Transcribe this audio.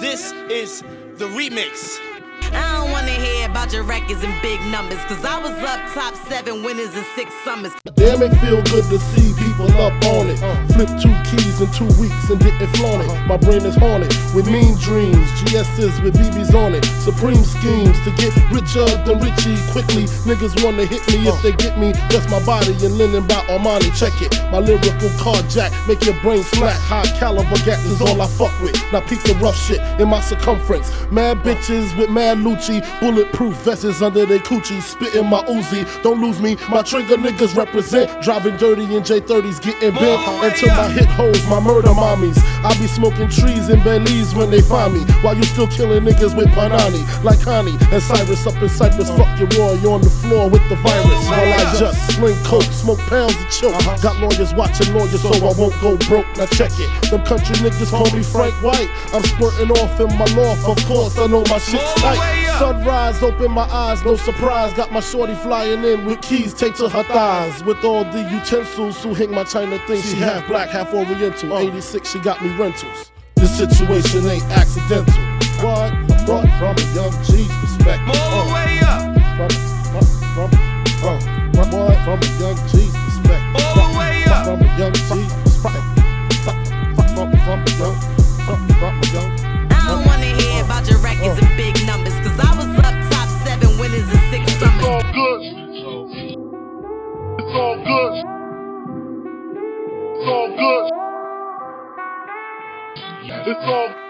This is the remix. I don't wanna hear about your records and big numbers, cause I was up top seven winners in six summers. Damn, it feel good to see people up on it. Flip two keys in two weeks and didn't flaunt it. My brain is haunted with mean dreams. GS's with BBs on it. Supreme schemes to get richer than Richie quickly. Niggas wanna hit me if they get me. That's my body and linen by Armani. Check it. My lyrical carjack make your brain slack. High caliber gas is all I fuck with. Now peep the rough shit in my circumference. Mad bitches with mad Lucci. Bulletproof vests under their coochie. Spitting my Uzi. Don't lose me. My trigger niggas represent. Driving dirty in J30s, getting bent. My hit hoes, my murder mommies. I be smoking trees in Belize when they find me. While you still killing niggas with Panani. Like Connie and Cyrus up in Cyprus. Fuck your war, you on the floor with the virus. While I just sling coke, smoke pounds of choke. Uh-huh. Got lawyers watching lawyers so I won't go broke. Now check it. Them country niggas call me Frank White. I'm squirting off in my loft, of course I know my shit's tight. Sunrise, open my eyes, no surprise. Got my shorty flying in with keys taped to her thighs. With all the utensils who hang my China thing. She half black, half oriental. 86, she got me rentals. This situation ain't accidental. What? What? From a young G's perspective. Uh, It's all good. It's all good. It's all